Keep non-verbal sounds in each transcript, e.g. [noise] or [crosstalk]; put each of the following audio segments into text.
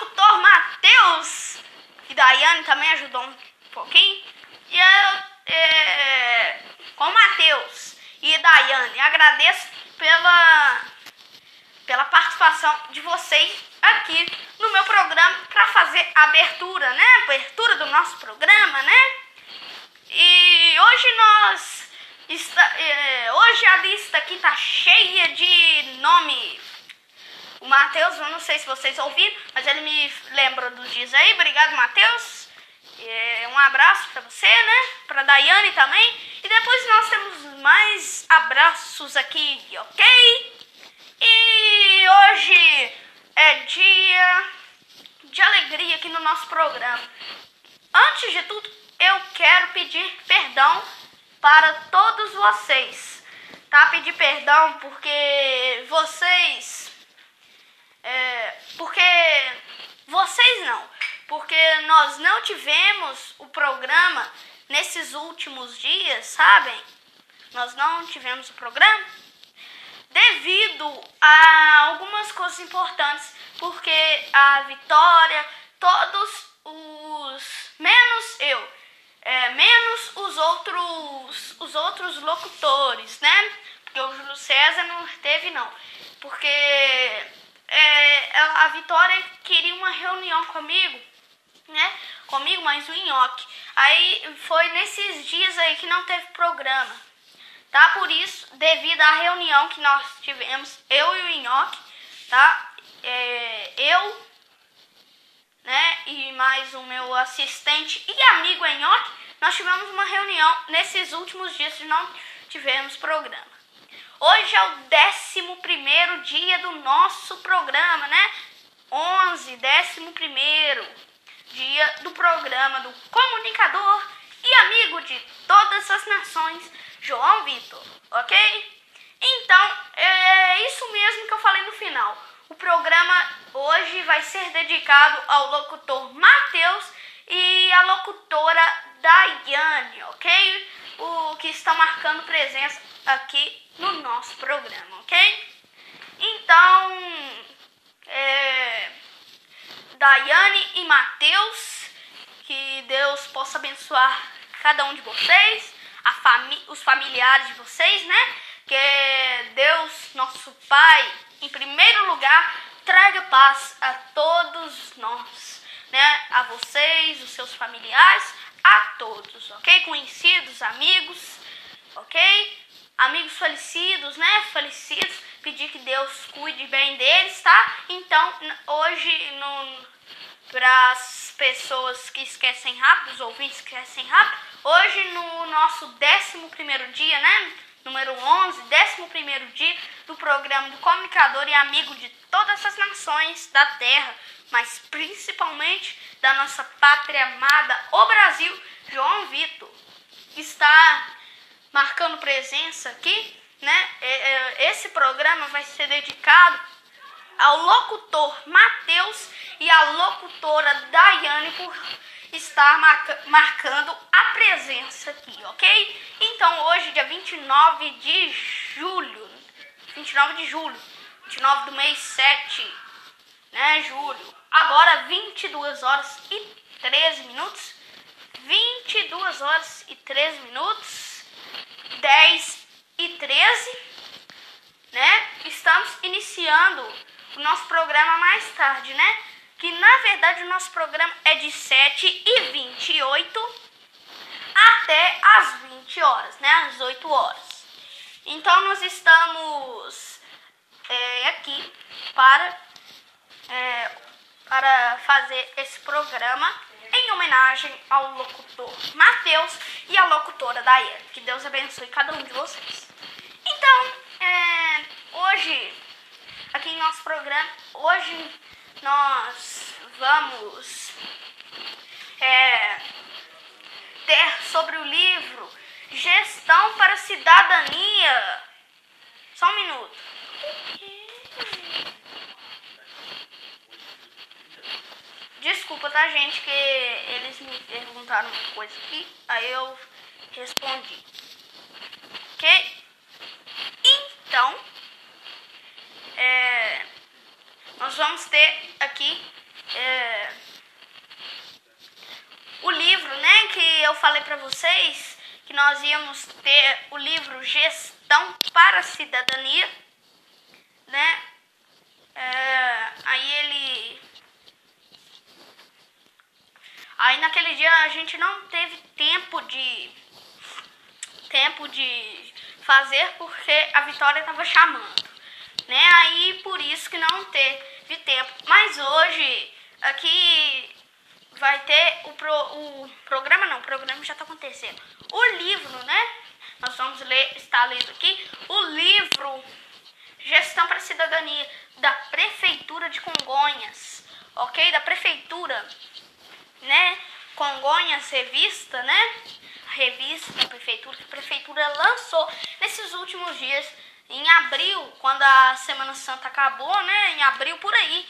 locutor Matheus. E Daiane também ajudou um pouquinho. E eu, é, com Matheus e Daiane, agradeço pela, pela participação de vocês aqui no meu programa para fazer a abertura, né? Abertura do nosso programa, né? E hoje nós. Está, é, hoje a lista aqui tá cheia de nome. O Matheus, eu não sei se vocês ouviram, mas ele me lembra dos dias aí. Obrigado, Matheus. É, um abraço pra você, né? Pra Daiane também. E depois nós temos mais abraços aqui, ok? E hoje é dia de alegria aqui no nosso programa. Antes de tudo, eu quero pedir perdão para todos vocês, tá? Pedir perdão porque vocês. É, porque. Vocês não. Porque nós não tivemos o programa nesses últimos dias, sabem? Nós não tivemos o programa devido a algumas coisas importantes, porque a Vitória, todos os menos eu, é, menos os outros os outros locutores, né? Porque o Júlio César não teve não, porque é, a Vitória queria uma reunião comigo, né? Comigo, mas o Nhoque. Aí foi nesses dias aí que não teve programa. Tá? Por isso, devido à reunião que nós tivemos, eu e o Nhoque, tá? É, eu, né? E mais o meu assistente e amigo Nhoque, nós tivemos uma reunião nesses últimos dias que não tivemos programa. Hoje é o 11 dia do nosso programa, né? 11, 11 dia do programa do comunicador e amigo de todas as nações, João Vitor, ok? Então, é isso mesmo que eu falei no final. O programa hoje vai ser dedicado ao locutor Matheus e à locutora Daiane, ok? O que estão marcando presença aqui no nosso programa, ok? Então, é, Daiane e Mateus, que Deus possa abençoar cada um de vocês, a fami os familiares de vocês, né? Que Deus, nosso Pai, em primeiro lugar, traga paz a todos nós, né? A vocês, os seus familiares, a todos, ok? Conhecidos, amigos, ok? Amigos falecidos, né? Falecidos, pedir que Deus cuide bem deles, tá? Então, hoje, para as pessoas que esquecem rápido, os ouvintes que esquecem rápido, hoje no nosso 11 dia, né? Número 11, 11 dia do programa do comunicador e amigo de todas as nações da Terra, mas principalmente da nossa pátria amada, o Brasil, João Vitor, está marcando presença aqui, né? É, é, Esse programa vai ser dedicado ao locutor Matheus e à locutora Daiane por estar marca- marcando a presença aqui, ok? Então hoje, dia 29 de julho, 29 de julho, 29 do mês 7, né, julho, agora 22 horas e 13 minutos, 22 horas e 13 minutos, 10 e 13, né? Estamos iniciando o nosso programa mais tarde, né? Que na verdade o nosso programa é de 7 e 28 até as 20 horas, né? Às 8 horas. Então nós estamos é, aqui para, é, para fazer esse programa em em homenagem ao locutor Matheus e à locutora Daiane. Que Deus abençoe cada um de vocês. Então, é, hoje, aqui em nosso programa, hoje nós vamos é, ter sobre o livro Gestão para Cidadania. Só um minuto. Desculpa, tá, gente, que eles me perguntaram uma coisa aqui, aí eu respondi. Ok? Então, é, nós vamos ter aqui é, o livro, né, que eu falei para vocês que nós íamos ter o livro Gestão para a Cidadania, né? É, aí ele Aí naquele dia a gente não teve tempo de tempo de fazer porque a Vitória estava chamando, né? Aí por isso que não teve tempo. Mas hoje aqui vai ter o, pro, o programa não, o programa já está acontecendo. O livro, né? Nós vamos ler, está lendo aqui o livro Gestão para a Cidadania da Prefeitura de Congonhas, ok? Da Prefeitura né? Congonhas Revista, né? Revista da prefeitura que a prefeitura lançou nesses últimos dias, em abril, quando a Semana Santa acabou, né? Em abril por aí,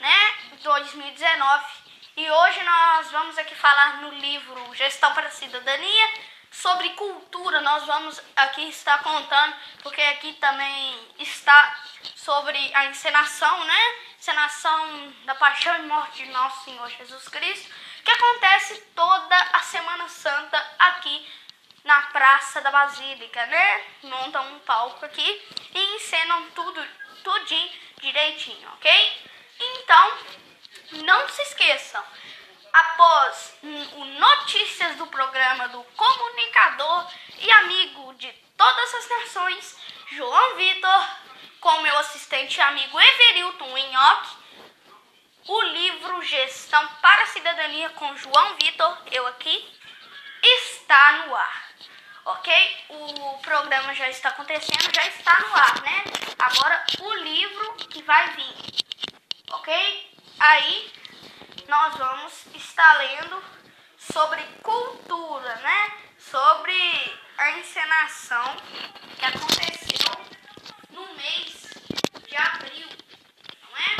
né? 2019. E hoje nós vamos aqui falar no livro Gestão para a Cidadania sobre cultura. Nós vamos aqui estar contando, porque aqui também está sobre a encenação, né? Encenação da paixão e morte de nosso Senhor Jesus Cristo, que acontece toda a Semana Santa aqui na Praça da Basílica, né? Montam um palco aqui e encenam tudo, tudinho direitinho, ok? Então, não se esqueçam, após o notícias do programa do comunicador e amigo de todas as nações, João Vitor, com meu assistente e amigo Everilton Inhoque, o livro Gestão para a Cidadania com João Vitor, eu aqui, está no ar. Ok? O programa já está acontecendo, já está no ar, né? Agora o livro que vai vir. Ok? Aí nós vamos estar lendo sobre cultura, né? Sobre a encenação que aconteceu no mês de abril, não é?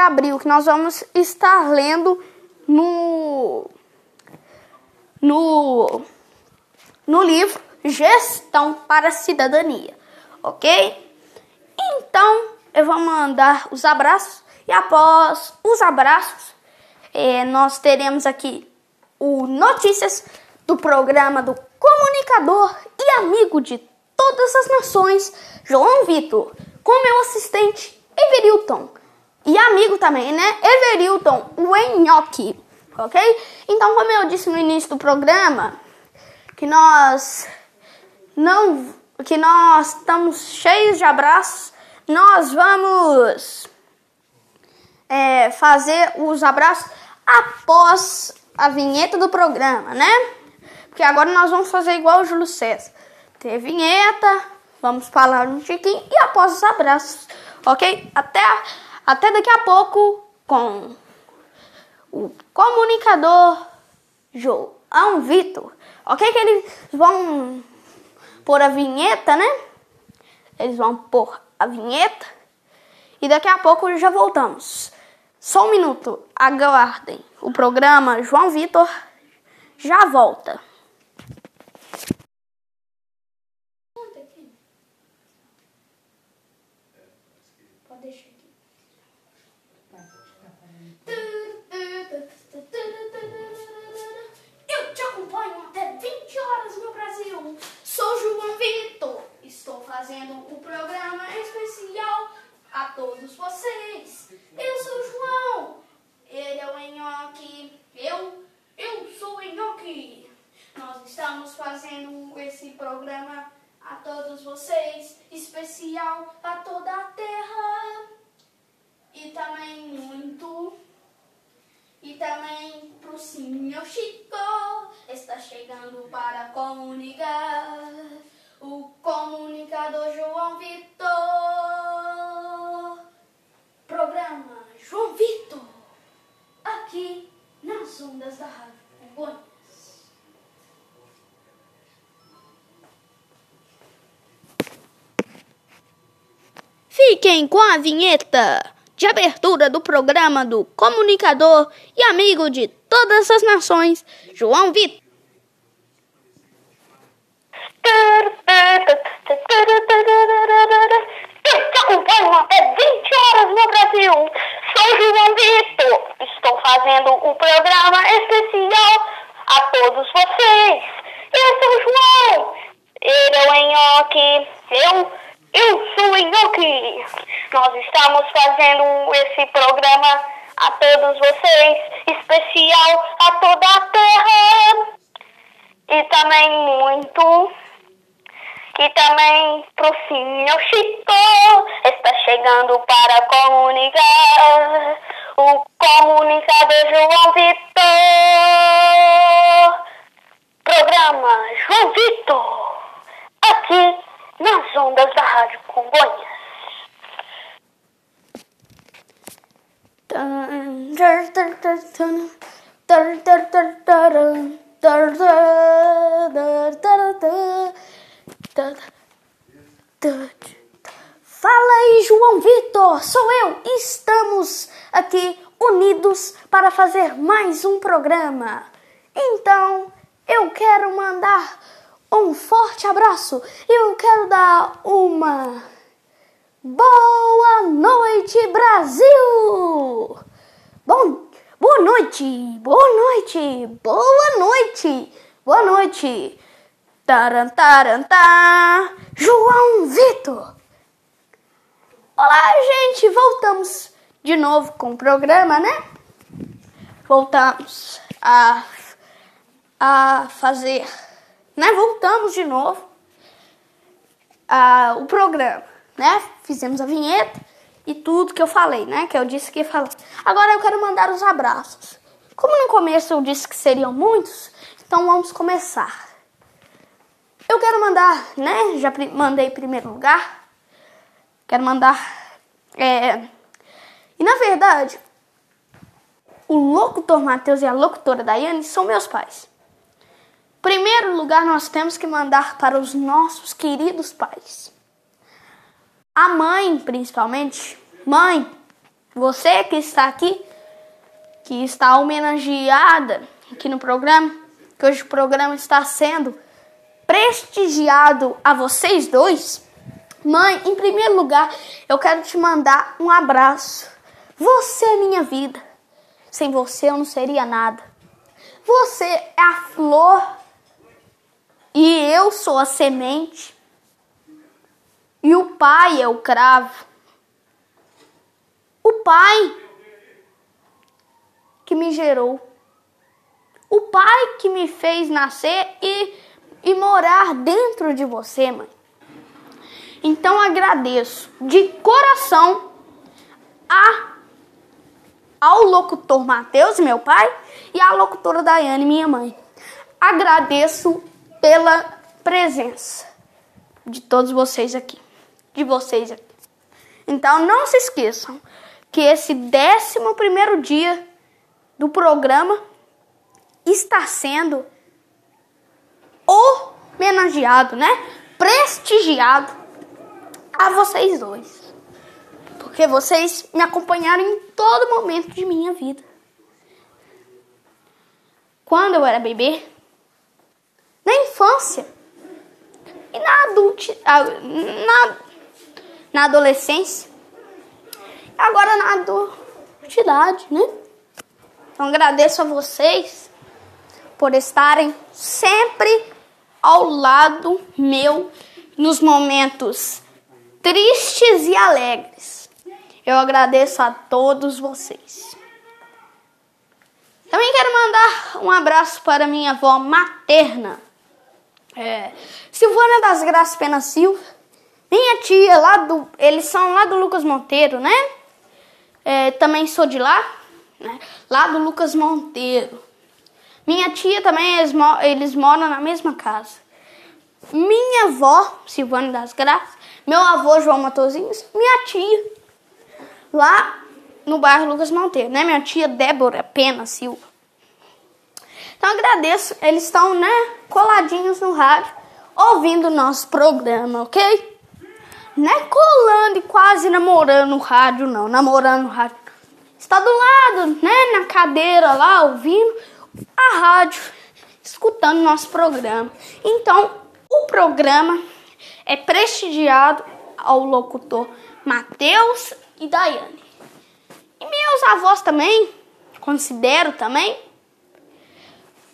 Abril, que nós vamos estar lendo no no no livro Gestão para a Cidadania, ok? Então eu vou mandar os abraços e após os abraços eh, nós teremos aqui o notícias do programa do comunicador e amigo de todas as nações, João Vitor, com meu assistente Everilton e amigo também, né? Everilton, o Enhoque, ok? Então, como eu disse no início do programa, que nós não, que nós estamos cheios de abraços, nós vamos é, fazer os abraços após a vinheta do programa, né? Porque agora nós vamos fazer igual o Júlio César. Ter vinheta, vamos falar um tiquinho e após os abraços, ok? Até, até daqui a pouco com o comunicador João Vitor, ok? Que eles vão pôr a vinheta, né? Eles vão pôr a vinheta e daqui a pouco já voltamos. Só um minuto, aguardem. O programa João Vitor já volta. Eu te acompanho até 20 horas, meu Brasil. Sou João Vitor. Estou fazendo o programa especial a todos vocês. Eu sou o João. Ele é o Enhoque. Eu, eu sou o Enhoque. Nós estamos fazendo esse programa a todos vocês, especial a toda a terra. E também muito. E Chico está chegando para comunicar. O comunicador João Vitor. João Vitor. Aqui nas ondas da Rádio Congonhas. Fiquem com a vinheta de abertura do programa do comunicador e amigo de todas as nações, João Vitor. [laughs] Te acompanho até 20 horas no Brasil. Sou João Vitor. Estou fazendo um programa especial a todos vocês. Eu sou o João. Ele é o Enhoque. Eu, eu sou o Enhoque. Nós estamos fazendo esse programa a todos vocês, especial a toda a Terra. E também muito e também pro Senhor Chico está chegando para comunicar o comunicador João Vitor. Programa João Vitor, aqui nas ondas da Rádio Congonhas. Fala aí, João Vitor, sou eu. Estamos aqui unidos para fazer mais um programa. Então, eu quero mandar um forte abraço. Eu quero dar uma boa noite, Brasil. Bom, boa noite, boa noite, boa noite, boa noite. Tarantá, João Vitor. Olá, gente, voltamos de novo com o programa, né? Voltamos a, a fazer, né? Voltamos de novo a, o programa, né? Fizemos a vinheta e tudo que eu falei, né? Que eu disse que ia falar. Agora eu quero mandar os abraços. Como no começo eu disse que seriam muitos, então vamos começar. Eu quero mandar, né? Já mandei em primeiro lugar. Quero mandar. É... E na verdade, o locutor Matheus e a locutora Daiane são meus pais. Primeiro lugar, nós temos que mandar para os nossos queridos pais. A mãe, principalmente. Mãe, você que está aqui, que está homenageada aqui no programa, que hoje o programa está sendo prestigiado a vocês dois, mãe, em primeiro lugar, eu quero te mandar um abraço. Você é minha vida. Sem você eu não seria nada. Você é a flor e eu sou a semente. E o pai é o cravo. O pai que me gerou. O pai que me fez nascer e e morar dentro de você, mãe. Então agradeço de coração a ao locutor Mateus, meu pai, e à locutora Daiane, minha mãe. Agradeço pela presença de todos vocês aqui, de vocês aqui. Então não se esqueçam que esse 11 primeiro dia do programa está sendo homenageado, né? Prestigiado a vocês dois. Porque vocês me acompanharam em todo momento de minha vida. Quando eu era bebê, na infância e na, adulti, na, na adolescência, agora na adultidade, né? Então agradeço a vocês por estarem sempre ao lado meu nos momentos tristes e alegres. Eu agradeço a todos vocês. Também quero mandar um abraço para minha avó materna, é, Silvana das Graças Pena Silva. Minha tia, lá do, eles são lá do Lucas Monteiro, né? É, também sou de lá, né? lá do Lucas Monteiro. Minha tia também, eles, moram na mesma casa. Minha avó, Silvana das Graças, meu avô João Matosinhos, minha tia, lá no bairro Lucas Monteiro, né? Minha tia Débora Pena Silva. Então agradeço, eles estão, né, coladinhos no rádio, ouvindo o nosso programa, ok? Não é colando e quase namorando o rádio, não, namorando o rádio. Está do lado, né, na cadeira lá, ouvindo a rádio, escutando nosso programa. Então, o programa é prestigiado ao locutor Matheus e Daiane. E meus avós também, considero também,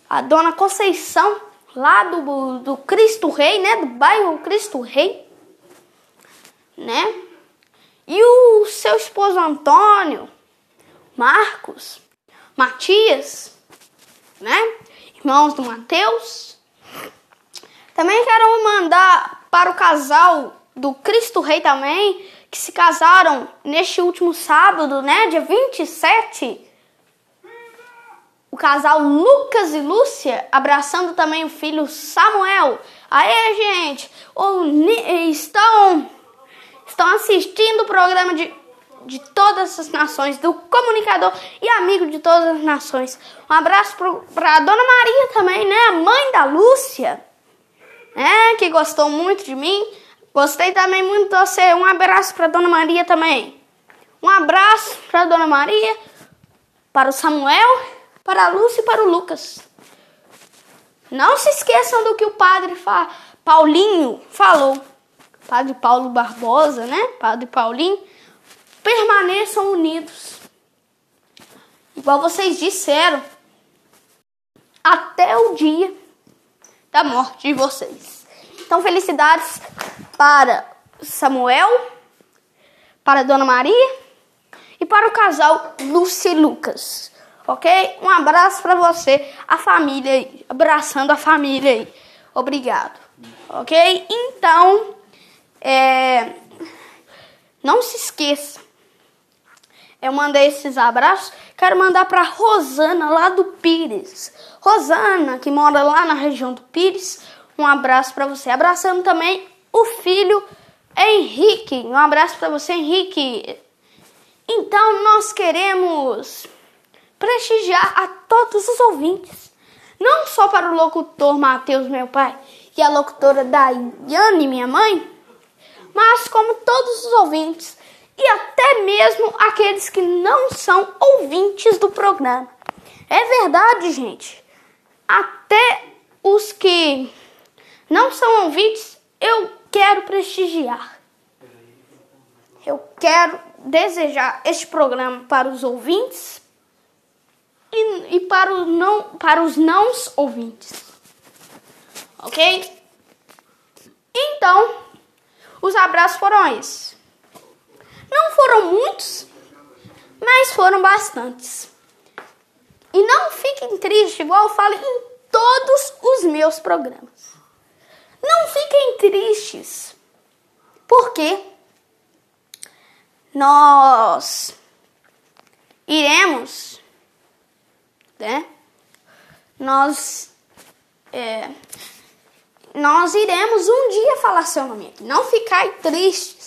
a dona Conceição, lá do, do Cristo Rei, né? Do bairro Cristo Rei, né? E o seu esposo Antônio, Marcos, Matias, né? Irmãos do Mateus. Também quero mandar para o casal do Cristo Rei também, que se casaram neste último sábado, né? Dia 27 o casal Lucas e Lúcia abraçando também o filho Samuel. Aê, gente! Estão, estão assistindo o programa de, de todas as nações, do comunicador e amigo de todas as nações. Um abraço para a Dona Maria também, né? A mãe da Lúcia, né? Que gostou muito de mim. Gostei também muito de você. Um abraço para Dona Maria também. Um abraço para Dona Maria, para o Samuel para a Lúcia e para o Lucas. Não se esqueçam do que o padre fa Paulinho falou. Padre Paulo Barbosa, né? Padre Paulinho. Permaneçam unidos. Igual vocês disseram. Até o dia da morte de vocês. Então, felicidades para Samuel, para Dona Maria e para o casal e Lucas ok? Um abraço para você, a família aí, abraçando a família aí. Obrigado, ok? Então, é, não se esqueça. Eu mandei esses abraços. Quero mandar para Rosana lá do Pires. Rosana, que mora lá na região do Pires. Um abraço para você. Abraçando também o filho Henrique. Um abraço para você, Henrique. Então, nós queremos prestigiar a todos os ouvintes, não só para o locutor Mateus, meu pai, e a locutora Daiane, minha mãe, mas como todos os ouvintes e até mesmo aqueles que não são ouvintes do programa. É verdade, gente. Até os que não são ouvintes, eu quero prestigiar. Eu quero desejar este programa para os ouvintes, e, e para, o não, para os não ouvintes. Ok? Então, os abraços foram esses. Não foram muitos, mas foram bastantes. E não fiquem tristes, igual eu falo em todos os meus programas. Não fiquem tristes, porque nós iremos né? Nós, é, nós iremos um dia falar seu nome aqui. Não ficai tristes.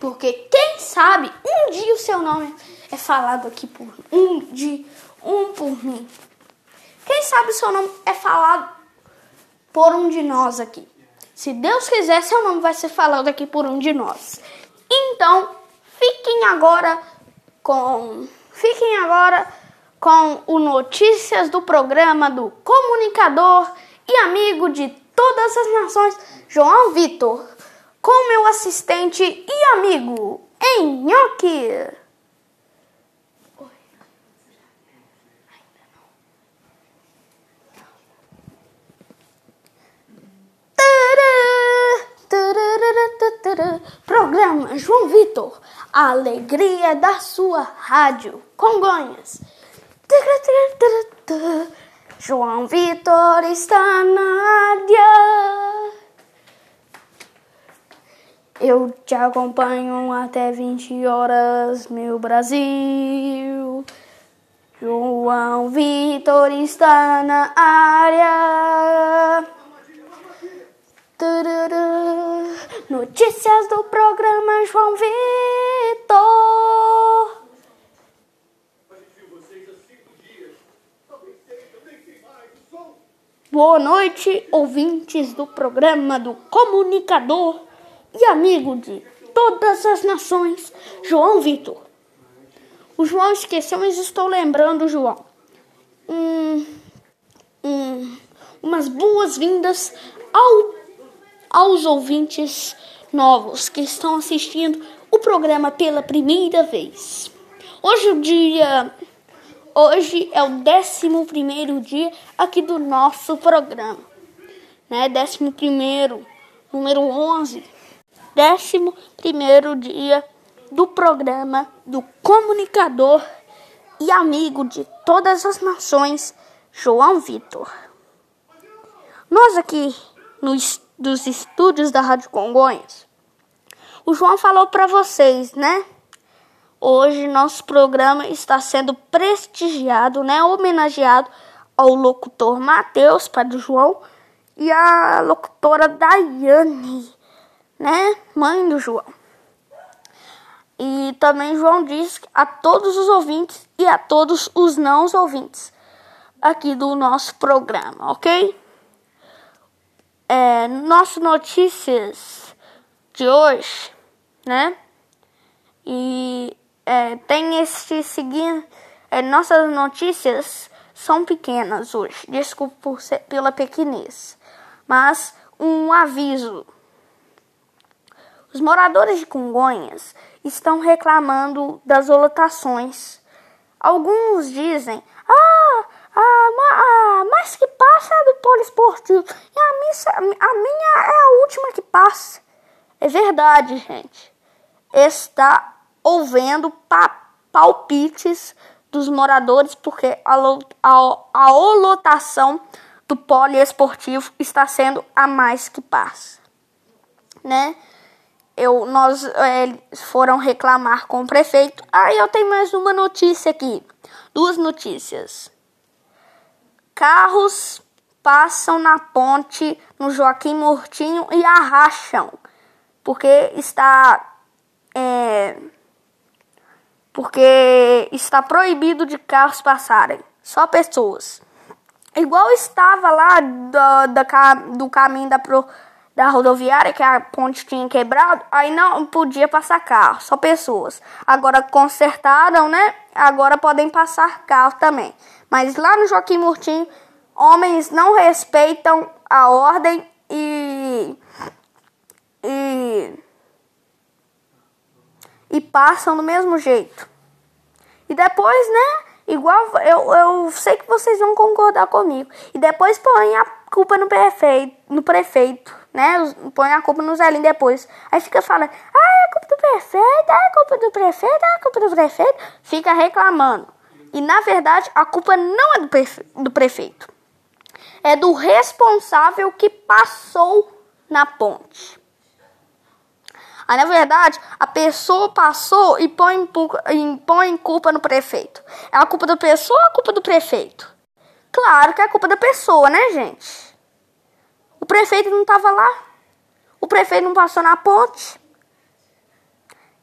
Porque quem sabe um dia o seu nome é falado aqui por um de um por mim. Quem sabe o seu nome é falado por um de nós aqui. Se Deus quiser, seu nome vai ser falado aqui por um de nós. Então, fiquem agora com fiquem agora com o notícias do programa do comunicador e amigo de todas as nações, João Vitor, com meu assistente e amigo, Enhoque. Programa João Vitor, a alegria da sua rádio Congonhas. João Vitor está na área. Eu te acompanho até 20 horas, meu Brasil. João Vitor está na área. Notícias do programa João Vitor. Boa noite, ouvintes do programa do comunicador e amigo de todas as nações, João Vitor. O João esqueceu, mas estou lembrando, João. Hum, hum, umas boas-vindas ao, aos ouvintes novos que estão assistindo o programa pela primeira vez. Hoje o dia. Hoje é o 11 primeiro dia aqui do nosso programa. Né? 11 primeiro, número 11. 11 primeiro dia do programa do comunicador e amigo de todas as nações, João Vitor. Nós aqui nos dos estúdios da Rádio Congonhas, o João falou para vocês, né? Hoje nosso programa está sendo prestigiado, né, homenageado ao locutor Matheus, pai do João, e a locutora Daiane, né, mãe do João. E também João diz a todos os ouvintes e a todos os não ouvintes aqui do nosso programa, ok? É, nossas notícias de hoje, né? E é, tem este seguinte. É, nossas notícias são pequenas hoje, desculpa por ser, pela pequenez, mas um aviso. Os moradores de Congonhas estão reclamando das lotações. Alguns dizem: Ah, a, a mais que passa é do polo esportivo. E a minha, a minha é a última que passa. É verdade, gente. Está ouvendo pa, palpites dos moradores porque a, a, a lotação do poliesportivo está sendo a mais que passa, né? Eu, nós é, foram reclamar com o prefeito. Ah, eu tenho mais uma notícia aqui. Duas notícias. Carros passam na ponte no Joaquim Murtinho e arracham. Porque está. É, porque está proibido de carros passarem. Só pessoas. Igual estava lá do, do, do caminho da, pro, da rodoviária, que a ponte tinha quebrado, aí não podia passar carro, só pessoas. Agora consertaram, né? Agora podem passar carro também. Mas lá no Joaquim Murtinho, homens não respeitam a ordem e. e. e passam do mesmo jeito. E depois, né? Igual eu, eu sei que vocês vão concordar comigo. E depois põe a culpa no prefeito, no prefeito né? Põe a culpa no Zelinho depois. Aí fica falando, ah, é culpa do prefeito, é culpa do prefeito, é culpa do prefeito. Fica reclamando. E na verdade, a culpa não é do, prefe do prefeito. É do responsável que passou na ponte. Aí, na verdade, a pessoa passou e põe, põe culpa no prefeito. É a culpa da pessoa ou a culpa do prefeito? Claro que é a culpa da pessoa, né, gente? O prefeito não estava lá. O prefeito não passou na ponte.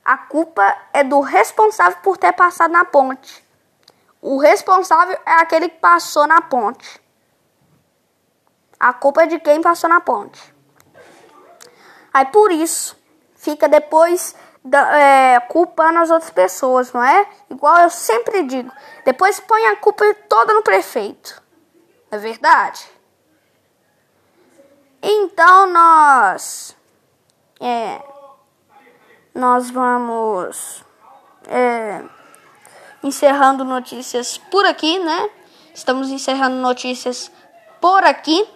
A culpa é do responsável por ter passado na ponte. O responsável é aquele que passou na ponte. A culpa é de quem passou na ponte. Aí por isso fica depois da, é, culpando as outras pessoas, não é? Igual eu sempre digo. Depois põe a culpa toda no prefeito. É verdade? Então nós é, nós vamos é, encerrando notícias por aqui, né? Estamos encerrando notícias por aqui.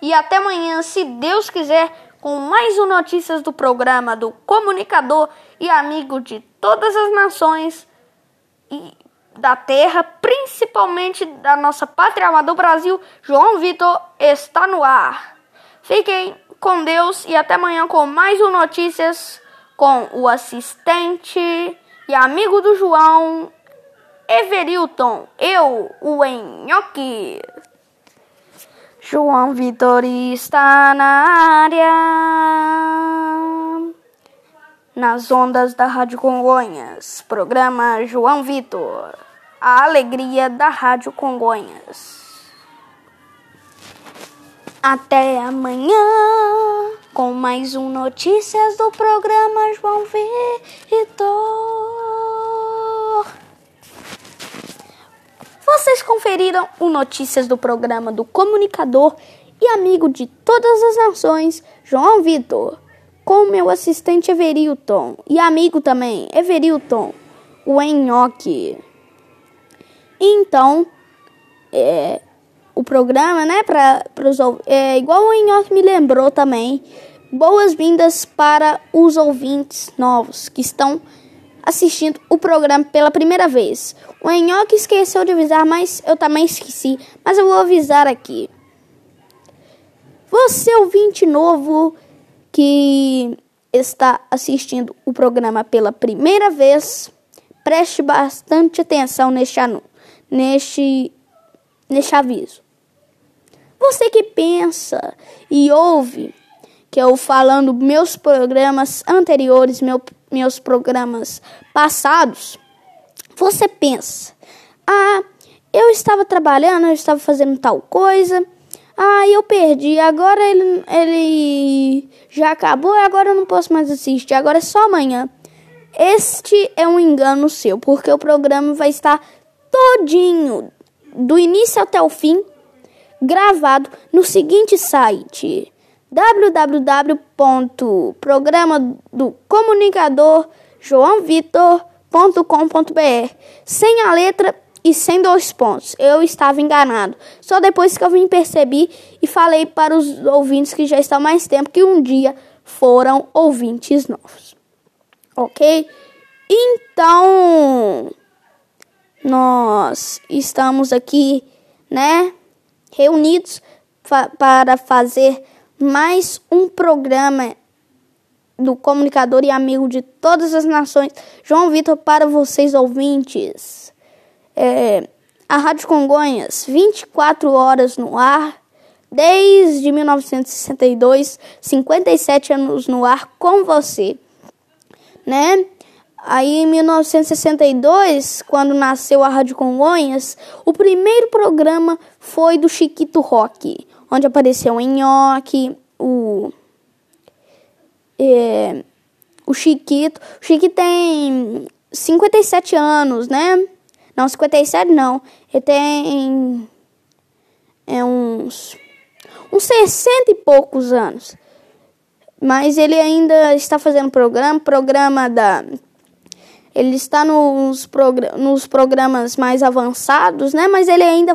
E até amanhã, se Deus quiser, com mais um notícias do programa do comunicador e amigo de todas as nações e da terra, principalmente da nossa pátria amada do Brasil, João Vitor está no ar. Fiquem com Deus e até amanhã com mais um Notícias com o assistente e amigo do João, Everilton, eu, o Enhoque. João Vitor está na área. Nas ondas da Rádio Congonhas. Programa João Vitor. A alegria da Rádio Congonhas. Até amanhã com mais um Notícias do programa João Vitor. Vocês conferiram o Notícias do programa do comunicador e amigo de todas as nações, João Vitor, com meu assistente Everilton e amigo também, Everilton, o Enhoque. Então, é, o programa, né? Para os é igual o Enhoque me lembrou também. Boas-vindas para os ouvintes novos que estão assistindo o programa pela primeira vez. O Enhoque esqueceu de avisar, mas eu também esqueci. Mas eu vou avisar aqui. Você ouvinte novo que está assistindo o programa pela primeira vez, preste bastante atenção neste, neste, neste aviso. Você que pensa e ouve que eu falando meus programas anteriores, meu, meus programas passados, você pensa: ah, eu estava trabalhando, eu estava fazendo tal coisa, ah, eu perdi, agora ele, ele já acabou, agora eu não posso mais assistir, agora é só amanhã. Este é um engano seu, porque o programa vai estar todinho, do início até o fim, gravado no seguinte site www.programadocomunicadorjoãovitor.com.br sem a letra e sem dois pontos. Eu estava enganado. Só depois que eu vim percebi e falei para os ouvintes que já estão mais tempo que um dia foram ouvintes novos. Ok? Então, nós estamos aqui, né? reunidos fa para fazer mais um programa do comunicador e amigo de todas as nações, João Vitor, para vocês ouvintes. É, a Rádio Congonhas, 24 horas no ar, desde 1962, 57 anos no ar com você, né? Aí em 1962, quando nasceu a Rádio Congonhas, o primeiro programa foi do Chiquito Rock, onde apareceu o Nhoque, o é, o Chiquito. O Chiquito tem 57 anos, né? Não, 57 não. Ele tem é uns uns 60 e poucos anos. Mas ele ainda está fazendo programa, programa da ele está nos, progr nos programas mais avançados, né? Mas ele ainda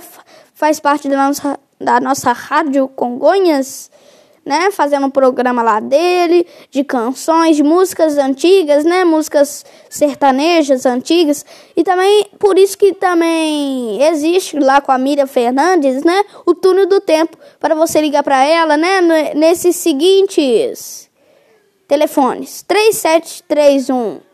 faz parte da nossa, da nossa rádio Congonhas, né? Fazendo um programa lá dele, de canções, de músicas antigas, né? Músicas sertanejas antigas. E também, por isso que também existe lá com a Miriam Fernandes, né? O túnel do tempo, para você ligar para ela, né? Nesses seguintes telefones: 3731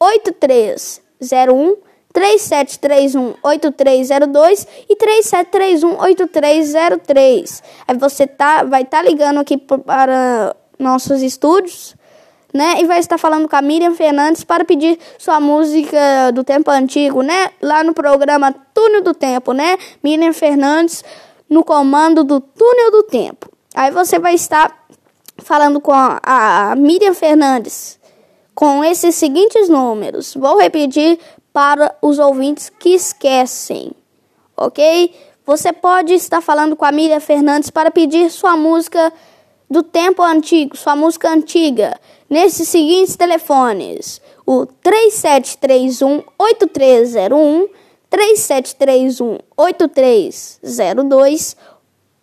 8301 3731 8302 e 3731 8303. Aí você tá vai estar tá ligando aqui para nossos estúdios, né? E vai estar falando com a Miriam Fernandes para pedir sua música do tempo antigo, né? Lá no programa Túnel do Tempo, né? Miriam Fernandes no comando do Túnel do Tempo. Aí você vai estar falando com a, a Miriam Fernandes com esses seguintes números. Vou repetir para os ouvintes que esquecem, ok? Você pode estar falando com a Miriam Fernandes para pedir sua música do tempo antigo, sua música antiga, nesses seguintes telefones: o 3731 8301, 3731 8302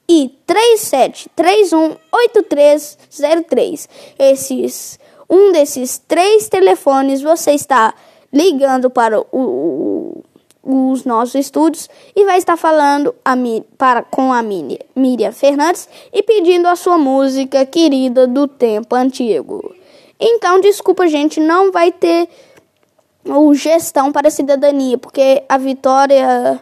e 3731 8303. Esses um desses três telefones você está ligando para o, o, os nossos estúdios e vai estar falando a, para, com a Miriam Fernandes e pedindo a sua música querida do tempo antigo. Então, desculpa, gente, não vai ter o gestão para a cidadania, porque a Vitória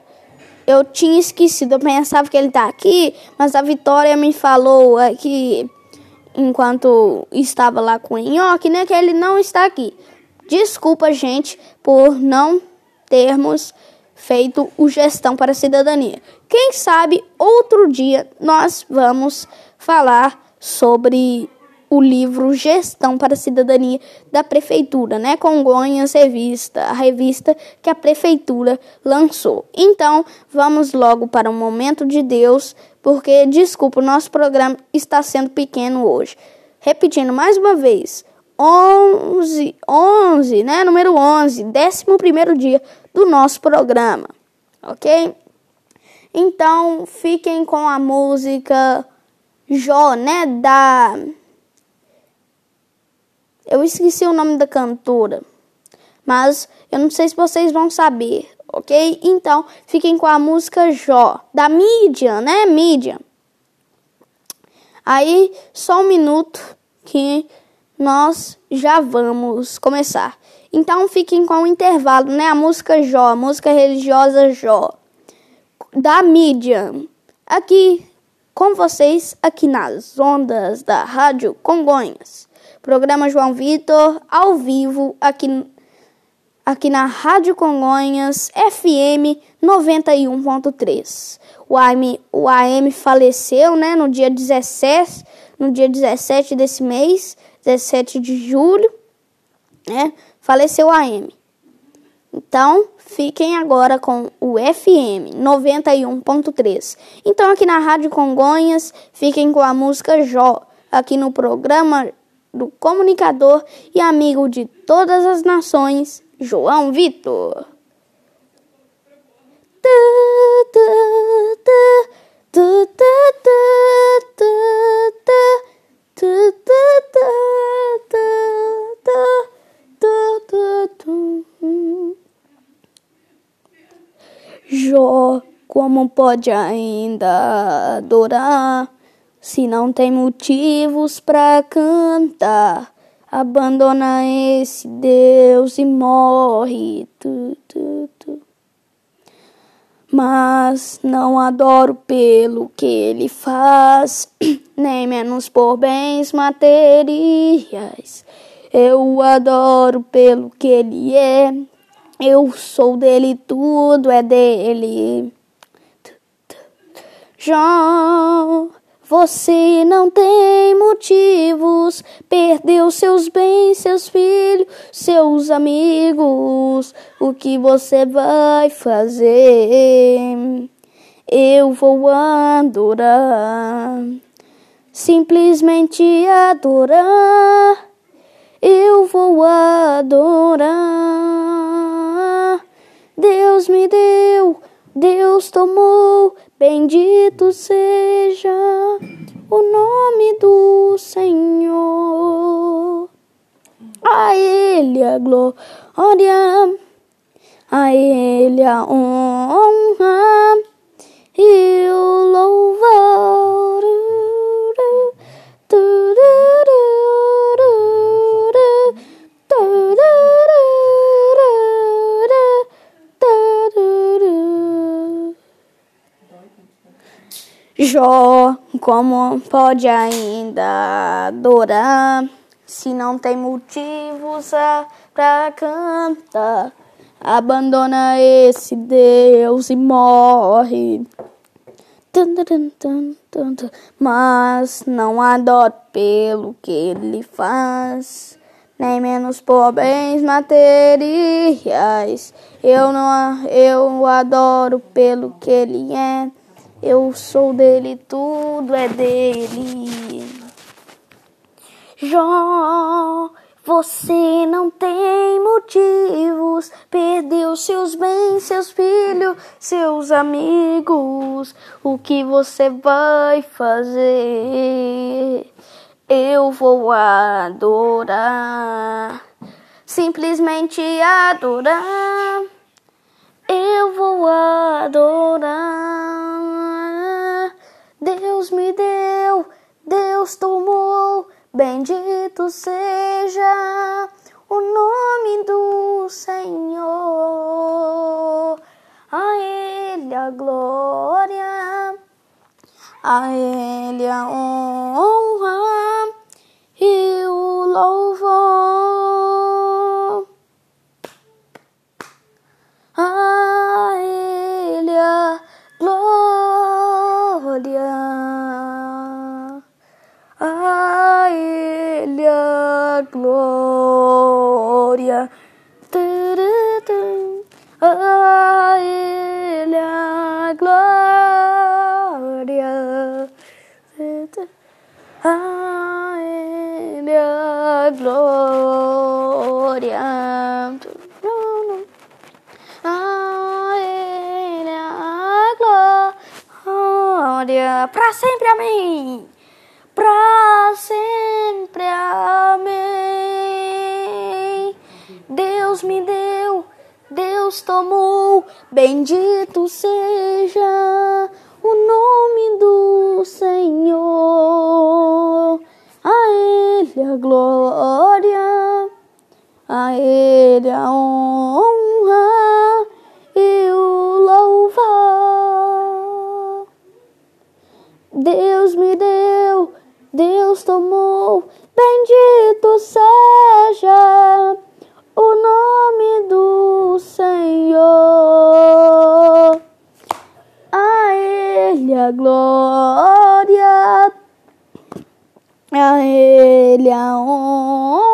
eu tinha esquecido, eu pensava que ele tá aqui, mas a Vitória me falou aqui enquanto estava lá com o Nhoque, né, que ele não está aqui. Desculpa, gente, por não termos feito o gestão para a cidadania. Quem sabe outro dia nós vamos falar sobre o livro Gestão para a Cidadania da Prefeitura, né? Congonhas Revista, a revista que a Prefeitura lançou. Então, vamos logo para o momento de Deus, porque, desculpa, o nosso programa está sendo pequeno hoje. Repetindo mais uma vez, 11, 11, né? Número 11, 11 dia do nosso programa, ok? Então, fiquem com a música Jó, né? Da eu esqueci o nome da cantora, mas eu não sei se vocês vão saber, ok? Então, fiquem com a música Jó, da mídia, né? Mídia. Aí, só um minuto que nós já vamos começar. Então, fiquem com o intervalo, né? A música Jó, a música religiosa Jó, da mídia. Aqui com vocês, aqui nas ondas da Rádio Congonhas. Programa João Vitor, ao vivo, aqui, aqui na Rádio Congonhas, FM 91.3. O AM, o AM faleceu, né, no dia 17, no dia 17 desse mês, 17 de julho, né, faleceu o AM. Então, fiquem agora com o FM 91.3. Então, aqui na Rádio Congonhas, fiquem com a música Jó, aqui no programa do comunicador e amigo de todas as nações, João Vitor. Jó, como pode ainda adorar? Se não tem motivos para cantar, abandona esse Deus e morre. Tu, tu, tu. Mas não adoro pelo que ele faz, [clears throat] nem menos por bens materiais. Eu adoro pelo que ele é. Eu sou dele, tudo é dele. João você não tem motivos, perdeu seus bens, seus filhos, seus amigos. O que você vai fazer? Eu vou adorar, simplesmente adorar. Eu vou adorar. Deus me deu, Deus tomou Bendito seja o nome do Senhor. A Ele a glória, a Ele a honra e o louvor. Jó, como pode ainda adorar se não tem motivos para cantar? Abandona esse Deus e morre. Mas não adoro pelo que ele faz, nem menos por bens materiais. Eu não eu adoro pelo que ele é eu sou dele, tudo é dele. Jó, você não tem motivos, perdeu seus bens, seus filhos, seus amigos. O que você vai fazer? Eu vou adorar, simplesmente adorar. Eu vou adorar. Deus me deu, Deus tomou. Bendito seja o nome do Senhor. A Ele a glória, a Ele a honra e o louvor. Glória. A Ele a glória. A Ele a glória. A Ele a glória. Pra sempre, amém. Pra sempre, amém. Deus me deu, Deus tomou, bendito seja o nome do Senhor. A Ele a glória, a Ele a honra e o louvor. Deus me deu, Deus tomou, bendito seja o nome do Senhor. A Ele a glória, a Ele a honra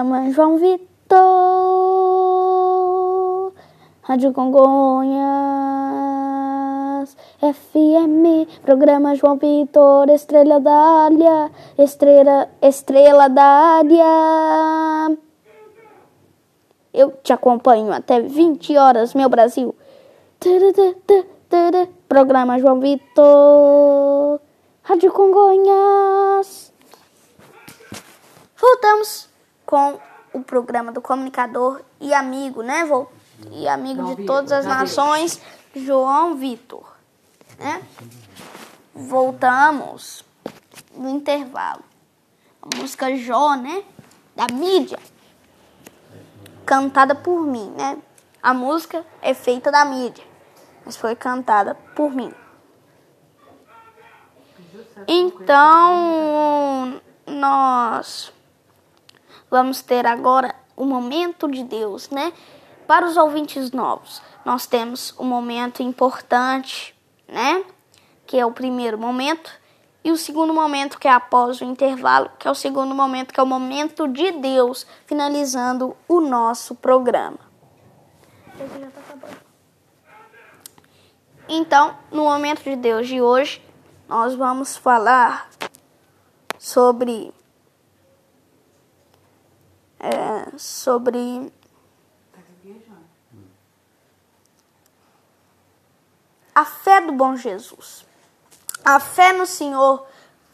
Programa João Vitor, Rádio Congonhas, FM, Programa João Vitor, Estrela da Área, Estrela, Estrela da Área. Eu te acompanho até 20 horas, meu Brasil. Programa João Vitor, Rádio Congonhas. Voltamos com o programa do comunicador e amigo, né? Vol- E amigo de todas as nações, João Vitor. Né? Voltamos no intervalo. A música Jó, né? Da mídia. Cantada por mim, né? A música é feita da mídia, mas foi cantada por mim. Então, nós vamos ter agora o momento de Deus, né? Para os ouvintes novos, nós temos um momento importante, né? Que é o primeiro momento, e o segundo momento, que é após o intervalo, que é o segundo momento, que é o momento de Deus, finalizando o nosso programa. Então, no momento de Deus de hoje, nós vamos falar sobre é, sobre a fé do bom Jesus. A fé no Senhor,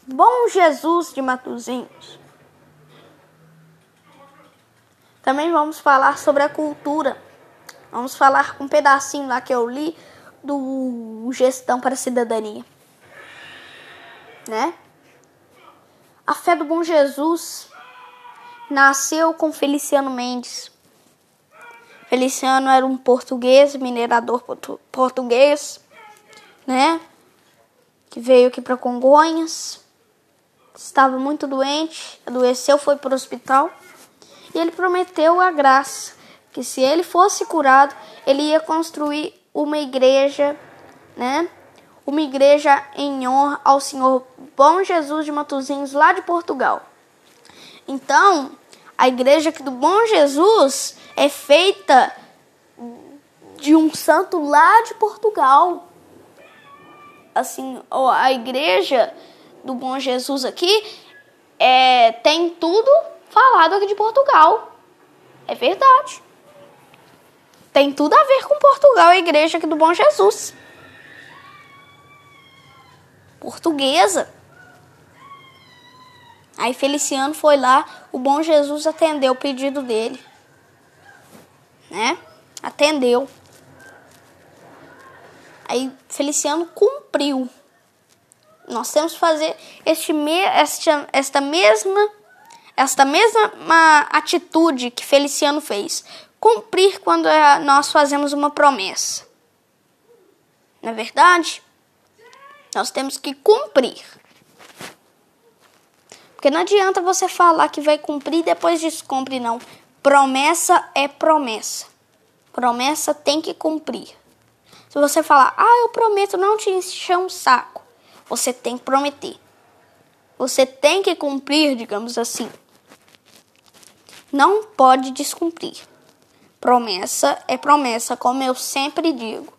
bom Jesus de Matozinhos. Também vamos falar sobre a cultura. Vamos falar com um pedacinho lá que eu li do Gestão para a Cidadania. Né? A fé do bom Jesus nasceu com Feliciano Mendes. Feliciano era um português, minerador portu português, né? Que veio aqui para Congonhas. Estava muito doente, adoeceu, foi para o hospital. E ele prometeu a graça que se ele fosse curado, ele ia construir uma igreja, né? Uma igreja em honra ao Senhor Bom Jesus de Matozinhos, lá de Portugal. Então, a igreja aqui do Bom Jesus é feita de um santo lá de Portugal. Assim, a igreja do Bom Jesus aqui é, tem tudo falado aqui de Portugal. É verdade. Tem tudo a ver com Portugal, a igreja aqui do Bom Jesus. Portuguesa. Aí Feliciano foi lá, o Bom Jesus atendeu o pedido dele. Né? Atendeu. Aí Feliciano cumpriu. Nós temos que fazer este me, esta, esta mesma esta mesma atitude que Feliciano fez. Cumprir quando é, nós fazemos uma promessa. Não é verdade? Nós temos que cumprir. Porque não adianta você falar que vai cumprir e depois descumpre, não. Promessa é promessa. Promessa tem que cumprir. Se você falar, ah, eu prometo não te encher um saco, você tem que prometer. Você tem que cumprir, digamos assim. Não pode descumprir. Promessa é promessa, como eu sempre digo.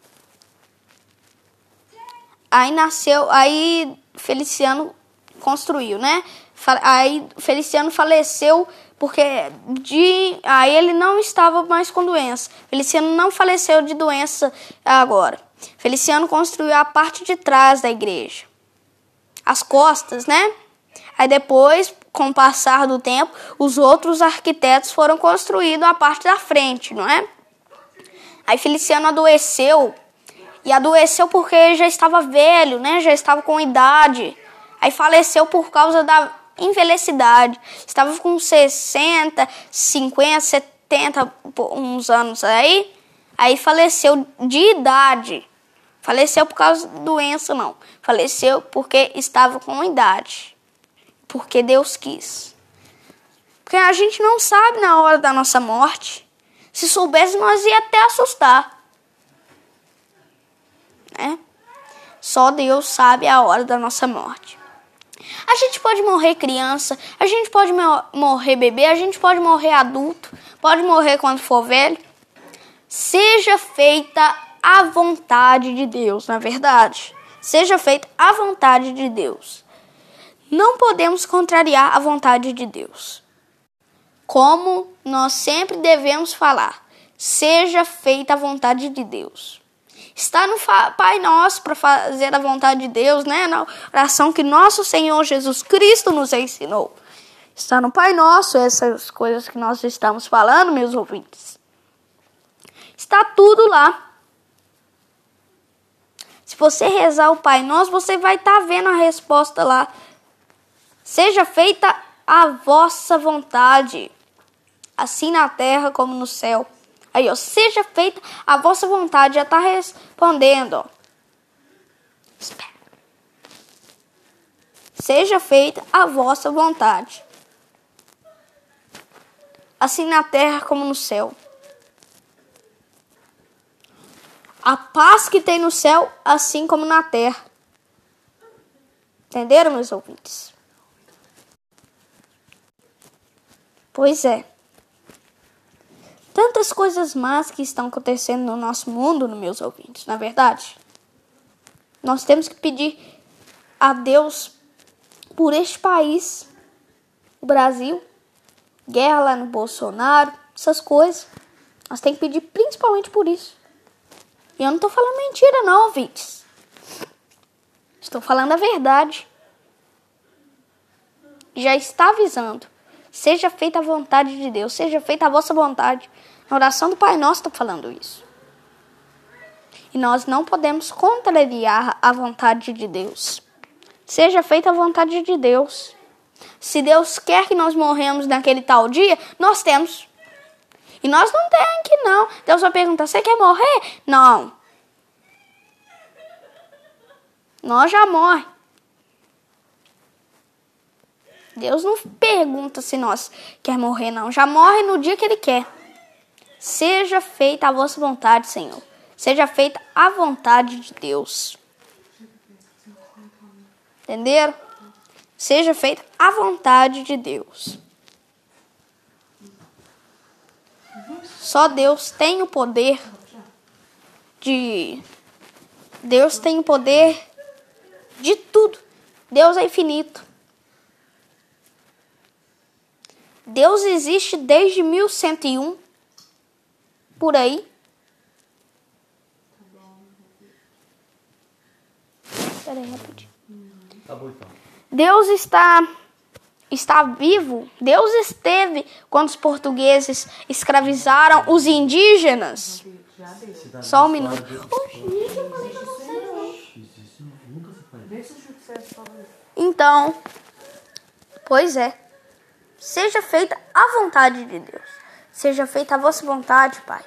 Aí nasceu, aí Feliciano construiu, né? Aí Feliciano faleceu porque de aí ele não estava mais com doença. Feliciano não faleceu de doença agora. Feliciano construiu a parte de trás da igreja. As costas, né? Aí depois, com o passar do tempo, os outros arquitetos foram construindo a parte da frente, não é? Aí Feliciano adoeceu e adoeceu porque já estava velho, né? Já estava com idade. Aí faleceu por causa da envelhecidade. Estava com 60, 50, 70 uns anos aí. Aí faleceu de idade. Faleceu por causa de doença, não. Faleceu porque estava com idade. Porque Deus quis. Porque a gente não sabe na hora da nossa morte. Se soubesse, nós ia até assustar. Né? Só Deus sabe a hora da nossa morte. A gente pode morrer criança, a gente pode morrer bebê, a gente pode morrer adulto, pode morrer quando for velho. Seja feita a vontade de Deus, na é verdade. Seja feita a vontade de Deus. Não podemos contrariar a vontade de Deus. Como nós sempre devemos falar, seja feita a vontade de Deus está no Pai Nosso para fazer a vontade de Deus, né? Na oração que nosso Senhor Jesus Cristo nos ensinou. Está no Pai Nosso essas coisas que nós estamos falando, meus ouvintes. Está tudo lá. Se você rezar o Pai Nosso, você vai estar tá vendo a resposta lá. Seja feita a vossa vontade, assim na terra como no céu. Aí, ó, seja feita a vossa vontade, já está respondendo, ó. Espera. Seja feita a vossa vontade, assim na terra como no céu. A paz que tem no céu, assim como na terra. Entenderam, meus ouvintes? Pois é tantas coisas más que estão acontecendo no nosso mundo, nos meus ouvintes, na é verdade. Nós temos que pedir a Deus por este país, o Brasil, guerra lá no Bolsonaro, essas coisas. Nós temos que pedir principalmente por isso. E eu não estou falando mentira, não, ouvintes. Estou falando a verdade. Já está avisando. Seja feita a vontade de Deus, seja feita a vossa vontade. Na oração do Pai Nosso está falando isso. E nós não podemos contrariar a vontade de Deus. Seja feita a vontade de Deus. Se Deus quer que nós morremos naquele tal dia, nós temos. E nós não temos que não. Deus vai perguntar: você quer morrer? Não. Nós já morre. Deus não pergunta se nós quer morrer, não. Já morre no dia que Ele quer. Seja feita a vossa vontade, Senhor. Seja feita a vontade de Deus. Entenderam? Seja feita a vontade de Deus. Só Deus tem o poder de. Deus tem o poder de tudo. Deus é infinito. Deus existe desde 1101 por aí. Espera aí rapidinho. Tá bom então. Deus está está vivo. Deus esteve quando os portugueses escravizaram os indígenas. Só um minuto. Então, pois é. Seja feita a vontade de Deus. Seja feita a vossa vontade, Pai.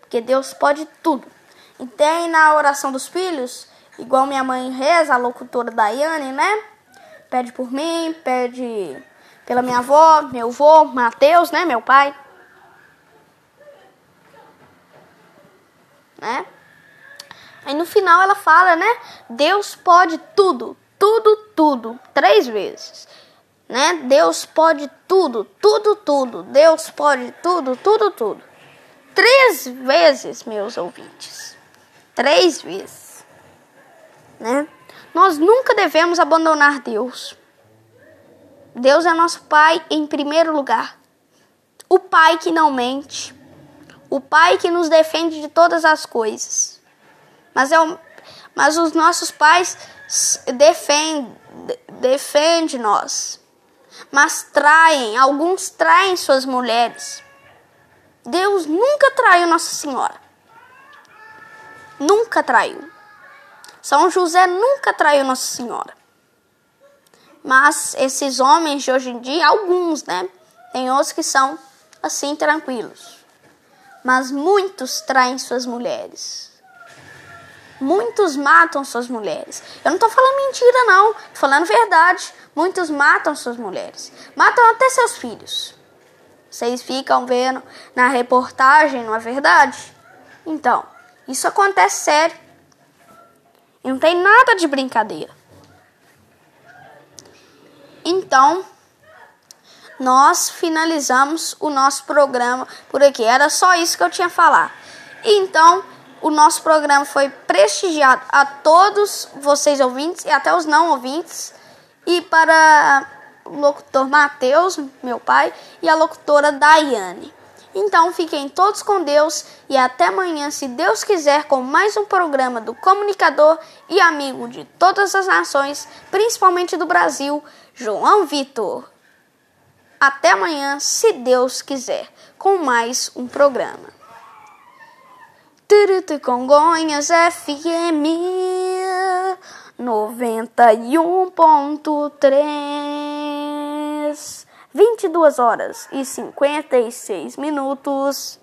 Porque Deus pode tudo. E tem na oração dos filhos, igual minha mãe reza, a locutora Daiane, né? Pede por mim, pede pela minha avó, meu avô, Mateus, né? Meu pai. Né? Aí no final ela fala, né? Deus pode tudo, tudo, tudo, três vezes. Né? Deus pode tudo, tudo, tudo. Deus pode tudo, tudo, tudo. Três vezes, meus ouvintes. Três vezes. Né? Nós nunca devemos abandonar Deus. Deus é nosso Pai em primeiro lugar. O Pai que não mente. O Pai que nos defende de todas as coisas. Mas, é o, mas os nossos pais defendem defende nós. Mas traem, alguns traem suas mulheres. Deus nunca traiu Nossa Senhora. Nunca traiu. São José nunca traiu Nossa Senhora. Mas esses homens de hoje em dia, alguns, né? Tem outros que são assim tranquilos. Mas muitos traem suas mulheres. Muitos matam suas mulheres. Eu não estou falando mentira, não. Estou falando verdade. Muitos matam suas mulheres. Matam até seus filhos. Vocês ficam vendo na reportagem, não é verdade? Então, isso acontece sério. E não tem nada de brincadeira. Então, nós finalizamos o nosso programa por aqui. Era só isso que eu tinha a falar. Então, o nosso programa foi prestigiado a todos vocês ouvintes e até os não ouvintes. E para o locutor Matheus, meu pai, e a locutora Daiane. Então fiquem todos com Deus e até amanhã, se Deus quiser, com mais um programa do comunicador e amigo de todas as nações, principalmente do Brasil, João Vitor. Até amanhã, se Deus quiser, com mais um programa. Turutu Congonhas FM 91.3 22 horas e 56 minutos.